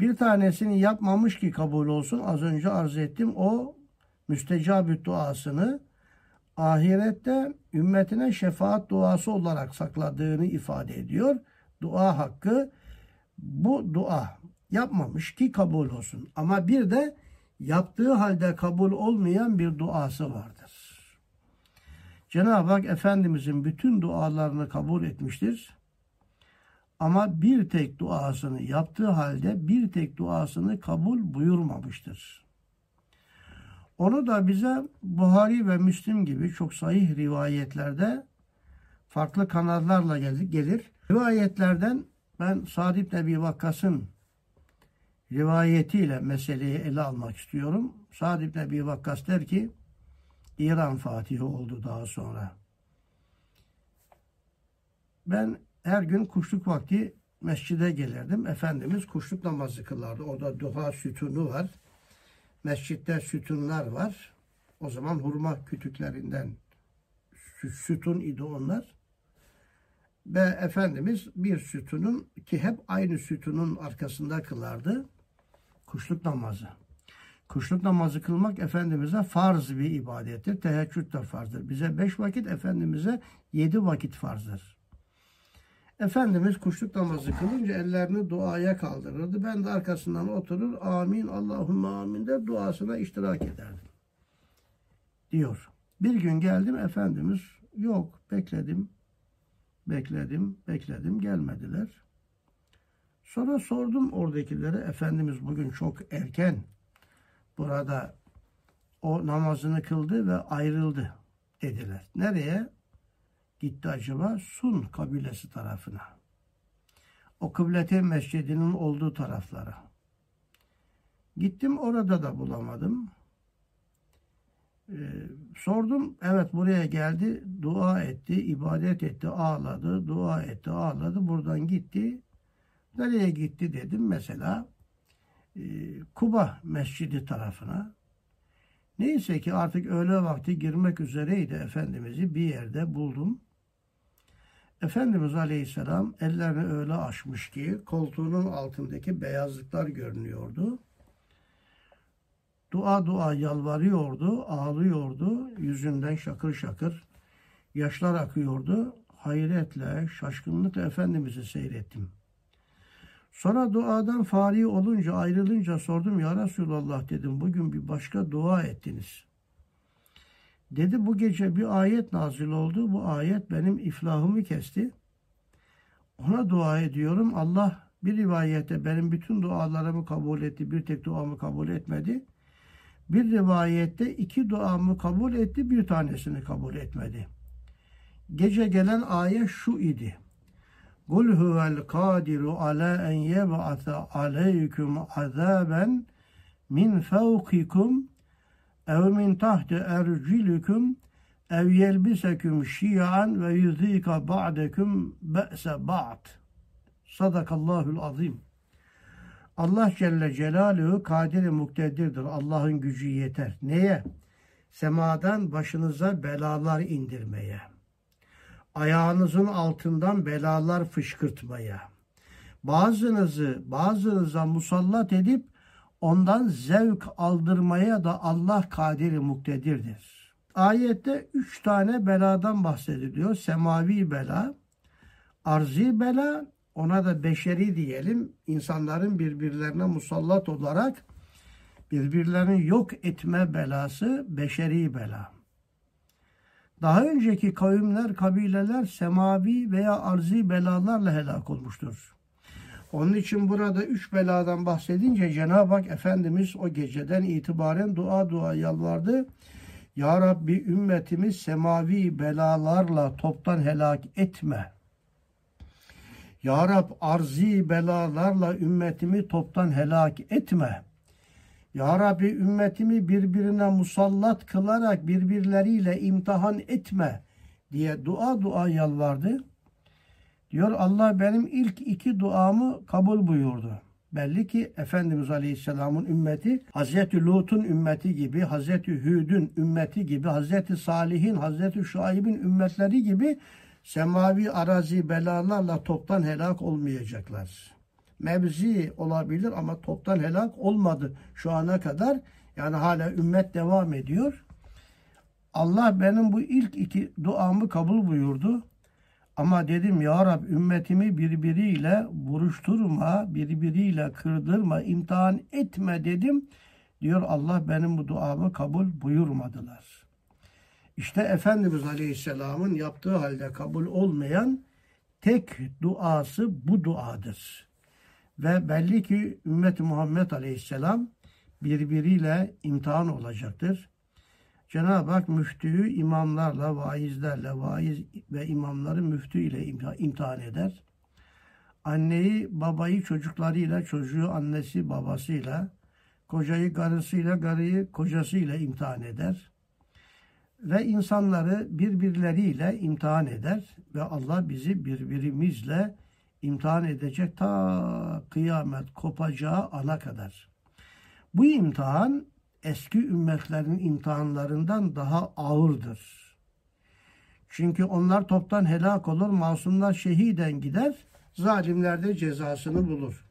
Bir tanesini yapmamış ki kabul olsun. Az önce arz ettim. O müstecabü duasını ahirette ümmetine şefaat duası olarak sakladığını ifade ediyor. Dua hakkı bu dua yapmamış ki kabul olsun. Ama bir de yaptığı halde kabul olmayan bir duası vardır. Cenab-ı Hak Efendimizin bütün dualarını kabul etmiştir. Ama bir tek duasını yaptığı halde bir tek duasını kabul buyurmamıştır. Onu da bize Buhari ve Müslim gibi çok sahih rivayetlerde farklı kanallarla gelir. Rivayetlerden ben Sa'd ibn Ebi Vakkas'ın rivayetiyle meseleyi ele almak istiyorum. Sa'd ibn Ebi Vakkas der ki İran Fatihi oldu daha sonra. Ben her gün kuşluk vakti mescide gelirdim. Efendimiz kuşluk namazı kılardı. Orada duha sütunu var. Mescitte sütunlar var. O zaman hurma kütüklerinden sütun idi onlar. Ve Efendimiz bir sütunun ki hep aynı sütunun arkasında kılardı. Kuşluk namazı. Kuşluk namazı kılmak Efendimiz'e farz bir ibadettir. Teheccüd de farzdır. Bize beş vakit, Efendimiz'e yedi vakit farzdır. Efendimiz kuşluk namazı kılınca ellerini duaya kaldırırdı. Ben de arkasından oturur amin Allahümme amin der duasına iştirak ederdim. Diyor. Bir gün geldim Efendimiz yok bekledim bekledim bekledim gelmediler. Sonra sordum oradakilere Efendimiz bugün çok erken burada o namazını kıldı ve ayrıldı dediler. Nereye? Gitti acaba? Sun kabilesi tarafına. O kıblete mescidinin olduğu taraflara. Gittim orada da bulamadım. Ee, sordum. Evet buraya geldi. Dua etti. ibadet etti. Ağladı. Dua etti. Ağladı. Buradan gitti. Nereye gitti dedim. Mesela e, Kuba Mescidi tarafına. Neyse ki artık öğle vakti girmek üzereydi Efendimiz'i bir yerde buldum. Efendimiz Aleyhisselam ellerini öyle açmış ki koltuğunun altındaki beyazlıklar görünüyordu. Dua dua yalvarıyordu, ağlıyordu. Yüzünden şakır şakır yaşlar akıyordu. Hayretle, şaşkınlıkla Efendimiz'i seyrettim.'' Sonra duadan fari olunca ayrılınca sordum ya Resulallah dedim bugün bir başka dua ettiniz. Dedi bu gece bir ayet nazil oldu. Bu ayet benim iflahımı kesti. Ona dua ediyorum. Allah bir rivayette benim bütün dualarımı kabul etti. Bir tek duamı kabul etmedi. Bir rivayette iki duamı kabul etti. Bir tanesini kabul etmedi. Gece gelen ayet şu idi. Kul huvel kadiru ala en yeb'ate aleykum azaben min fevkikum ev min tahti ercilikum ev yelbiseküm şiyan ve yuzika ba'dekum be'se ba'd. Sadakallahul azim. Allah Celle Celaluhu kadir muktedirdir. Allah'ın gücü yeter. Neye? Semadan başınıza belalar indirmeye ayağınızın altından belalar fışkırtmaya, bazınızı bazınıza musallat edip ondan zevk aldırmaya da Allah kadiri muktedirdir. Ayette üç tane beladan bahsediliyor. Semavi bela, arzi bela, ona da beşeri diyelim. İnsanların birbirlerine musallat olarak birbirlerini yok etme belası beşeri bela. Daha önceki kavimler, kabileler semavi veya arzi belalarla helak olmuştur. Onun için burada üç beladan bahsedince Cenab-ı Hak Efendimiz o geceden itibaren dua dua yalvardı. Ya Rabbi ümmetimi semavi belalarla toptan helak etme. Ya Rab arzi belalarla ümmetimi toptan helak etme. Ya Rabbi ümmetimi birbirine musallat kılarak birbirleriyle imtihan etme diye dua dua yalvardı. Diyor Allah benim ilk iki duamı kabul buyurdu. Belli ki Efendimiz Aleyhisselam'ın ümmeti Hazreti Lut'un ümmeti gibi, Hazreti Hud'un ümmeti gibi, Hazreti Salih'in, Hazreti Şuayb'in ümmetleri gibi semavi arazi belalarla toptan helak olmayacaklar. Mevzi olabilir ama toptan helak olmadı şu ana kadar. Yani hala ümmet devam ediyor. Allah benim bu ilk iki duamı kabul buyurdu. Ama dedim ya Rab ümmetimi birbiriyle vuruşturma, birbiriyle kırdırma, imtihan etme dedim. Diyor Allah benim bu duamı kabul buyurmadılar. İşte Efendimiz Aleyhisselam'ın yaptığı halde kabul olmayan tek duası bu duadır. Ve belli ki ümmet Muhammed Aleyhisselam birbiriyle imtihan olacaktır. Cenab-ı Hak müftüyü imamlarla, vaizlerle, vaiz ve imamları müftü ile imtihan eder. Anneyi, babayı çocuklarıyla, çocuğu annesi babasıyla, kocayı karısıyla, karıyı kocasıyla imtihan eder. Ve insanları birbirleriyle imtihan eder. Ve Allah bizi birbirimizle imtihan edecek ta kıyamet kopacağı ana kadar. Bu imtihan eski ümmetlerin imtihanlarından daha ağırdır. Çünkü onlar toptan helak olur, masumlar şehiden gider, zalimler de cezasını bulur.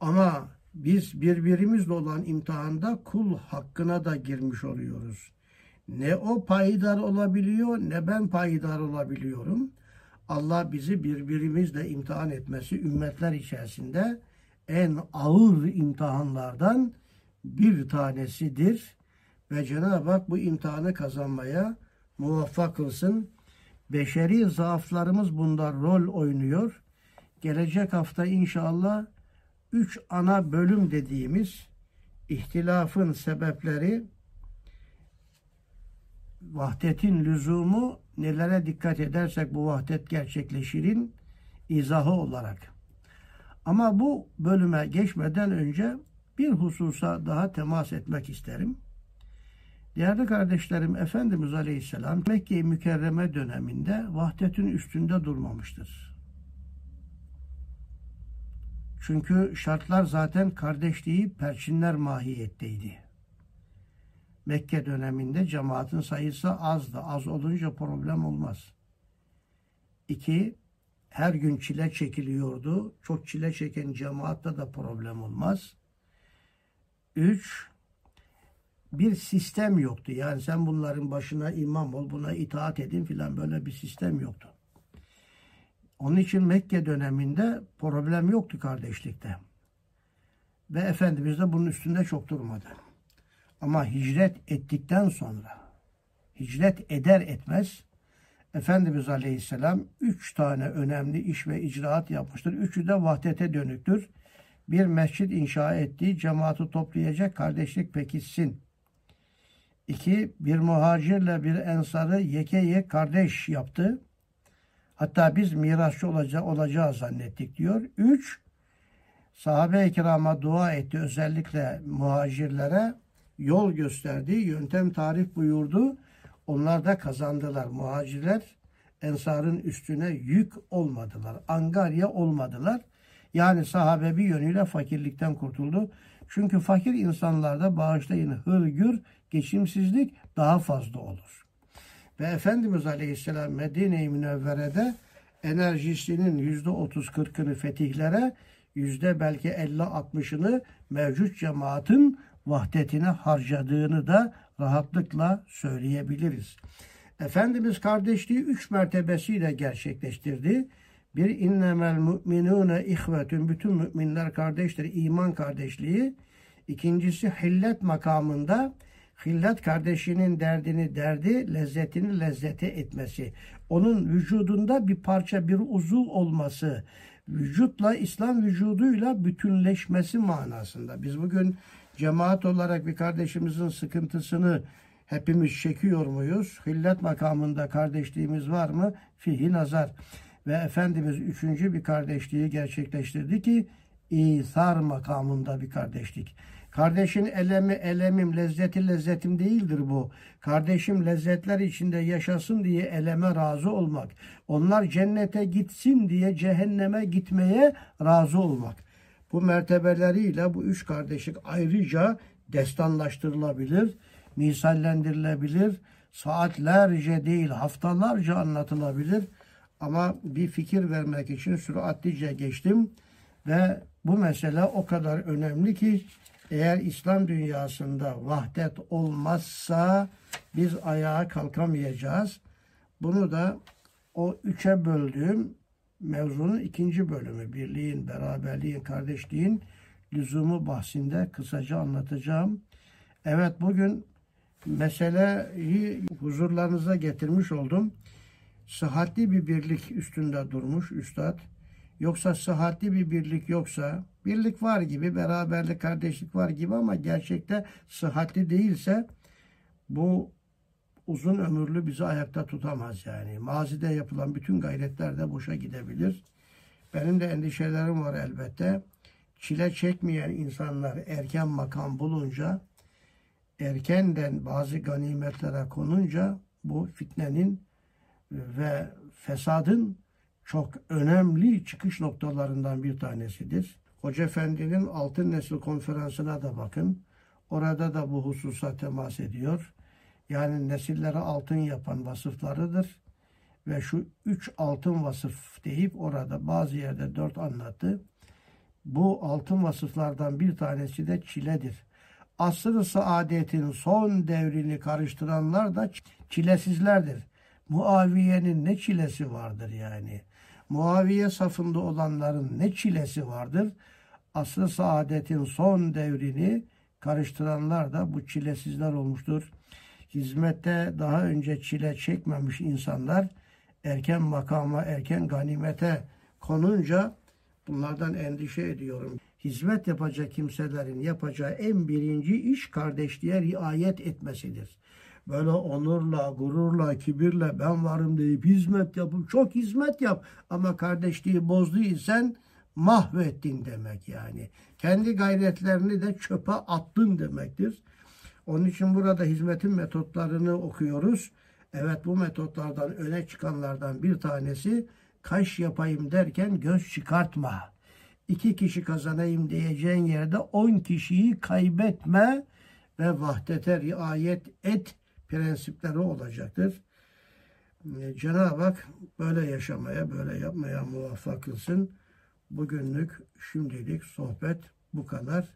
Ama biz birbirimizle olan imtihanda kul hakkına da girmiş oluyoruz. Ne o payidar olabiliyor ne ben payidar olabiliyorum. Allah bizi birbirimizle imtihan etmesi ümmetler içerisinde en ağır imtihanlardan bir tanesidir. Ve Cenab-ı Hak bu imtihanı kazanmaya muvaffak kılsın. Beşeri zaaflarımız bunda rol oynuyor. Gelecek hafta inşallah üç ana bölüm dediğimiz ihtilafın sebepleri, vahdetin lüzumu, nelere dikkat edersek bu vahdet gerçekleşirin izahı olarak. Ama bu bölüme geçmeden önce bir hususa daha temas etmek isterim. Değerli kardeşlerim, Efendimiz Aleyhisselam Mekke-i Mükerreme döneminde vahdetin üstünde durmamıştır. Çünkü şartlar zaten kardeşliği perçinler mahiyetteydi. Mekke döneminde cemaatin sayısı azdı. Az olunca problem olmaz. İki, her gün çile çekiliyordu. Çok çile çeken cemaatta da problem olmaz. Üç, bir sistem yoktu. Yani sen bunların başına imam ol, buna itaat edin filan böyle bir sistem yoktu. Onun için Mekke döneminde problem yoktu kardeşlikte. Ve Efendimiz de bunun üstünde çok durmadı. Ama hicret ettikten sonra, hicret eder etmez, Efendimiz Aleyhisselam üç tane önemli iş ve icraat yapmıştır. Üçü de vahdete dönüktür bir mescit inşa ettiği cemaati toplayacak kardeşlik pekişsin. İki, bir muhacirle bir ensarı yeke yek kardeş yaptı. Hatta biz mirasçı olacağı, olacağız zannettik diyor. Üç, sahabe-i kirama dua etti. Özellikle muhacirlere yol gösterdi, yöntem tarif buyurdu. Onlar da kazandılar. Muhacirler ensarın üstüne yük olmadılar. Angarya olmadılar. Yani sahabe bir yönüyle fakirlikten kurtuldu. Çünkü fakir insanlarda bağışlayın hırgür, geçimsizlik daha fazla olur. Ve Efendimiz Aleyhisselam Medine-i Münevvere'de enerjisinin yüzde otuz kırkını fetihlere, yüzde belki elli altmışını mevcut cemaatin vahdetine harcadığını da rahatlıkla söyleyebiliriz. Efendimiz kardeşliği üç mertebesiyle gerçekleştirdi. Bir innemel mu'minune ihvetün. Bütün müminler kardeştir. iman kardeşliği. İkincisi hillet makamında hillet kardeşinin derdini derdi, lezzetini lezzete etmesi. Onun vücudunda bir parça, bir uzuv olması vücutla İslam vücuduyla bütünleşmesi manasında. Biz bugün cemaat olarak bir kardeşimizin sıkıntısını hepimiz çekiyor muyuz? Hillet makamında kardeşliğimiz var mı? Fihi nazar. Ve Efendimiz üçüncü bir kardeşliği gerçekleştirdi ki İthar makamında bir kardeşlik. Kardeşin elemi elemim, lezzeti lezzetim değildir bu. Kardeşim lezzetler içinde yaşasın diye eleme razı olmak. Onlar cennete gitsin diye cehenneme gitmeye razı olmak. Bu mertebeleriyle bu üç kardeşlik ayrıca destanlaştırılabilir, misallendirilebilir. Saatlerce değil haftalarca anlatılabilir. Ama bir fikir vermek için süratlice geçtim ve bu mesele o kadar önemli ki eğer İslam dünyasında vahdet olmazsa biz ayağa kalkamayacağız. Bunu da o üçe böldüğüm mevzunun ikinci bölümü birliğin, beraberliğin, kardeşliğin lüzumu bahsinde kısaca anlatacağım. Evet bugün meseleyi huzurlarınıza getirmiş oldum. Sıhhatli bir birlik üstünde durmuş üstad. Yoksa sıhhatli bir birlik yoksa, birlik var gibi, beraberlik, kardeşlik var gibi ama gerçekte sıhhatli değilse bu uzun ömürlü bizi ayakta tutamaz yani. Mazide yapılan bütün gayretler de boşa gidebilir. Benim de endişelerim var elbette. Çile çekmeyen insanlar erken makam bulunca, erkenden bazı ganimetlere konunca bu fitnenin ve fesadın çok önemli çıkış noktalarından bir tanesidir. Hoca Efendi'nin Altın Nesil konferansına da bakın. Orada da bu hususa temas ediyor. Yani nesilleri altın yapan vasıflarıdır. Ve şu üç altın vasıf deyip orada bazı yerde dört anlattı. Bu altın vasıflardan bir tanesi de çiledir. Asr-ı saadetin son devrini karıştıranlar da çilesizlerdir. Muaviye'nin ne çilesi vardır yani. Muaviye safında olanların ne çilesi vardır. Asr-ı saadetin son devrini karıştıranlar da bu çilesizler olmuştur. Hizmette daha önce çile çekmemiş insanlar erken makama, erken ganimete konunca bunlardan endişe ediyorum. Hizmet yapacak kimselerin yapacağı en birinci iş kardeşliğe riayet etmesidir böyle onurla, gururla, kibirle ben varım deyip hizmet yapıp çok hizmet yap ama kardeşliği bozduysan mahvettin demek yani. Kendi gayretlerini de çöpe attın demektir. Onun için burada hizmetin metotlarını okuyoruz. Evet bu metotlardan öne çıkanlardan bir tanesi kaş yapayım derken göz çıkartma. İki kişi kazanayım diyeceğin yerde on kişiyi kaybetme ve vahdete riayet et prensipleri olacaktır. Ee, Cenab-ı Hak böyle yaşamaya, böyle yapmaya muvaffak kılsın. Bugünlük, şimdilik sohbet bu kadar.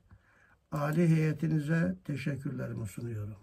Ali heyetinize teşekkürlerimi sunuyorum.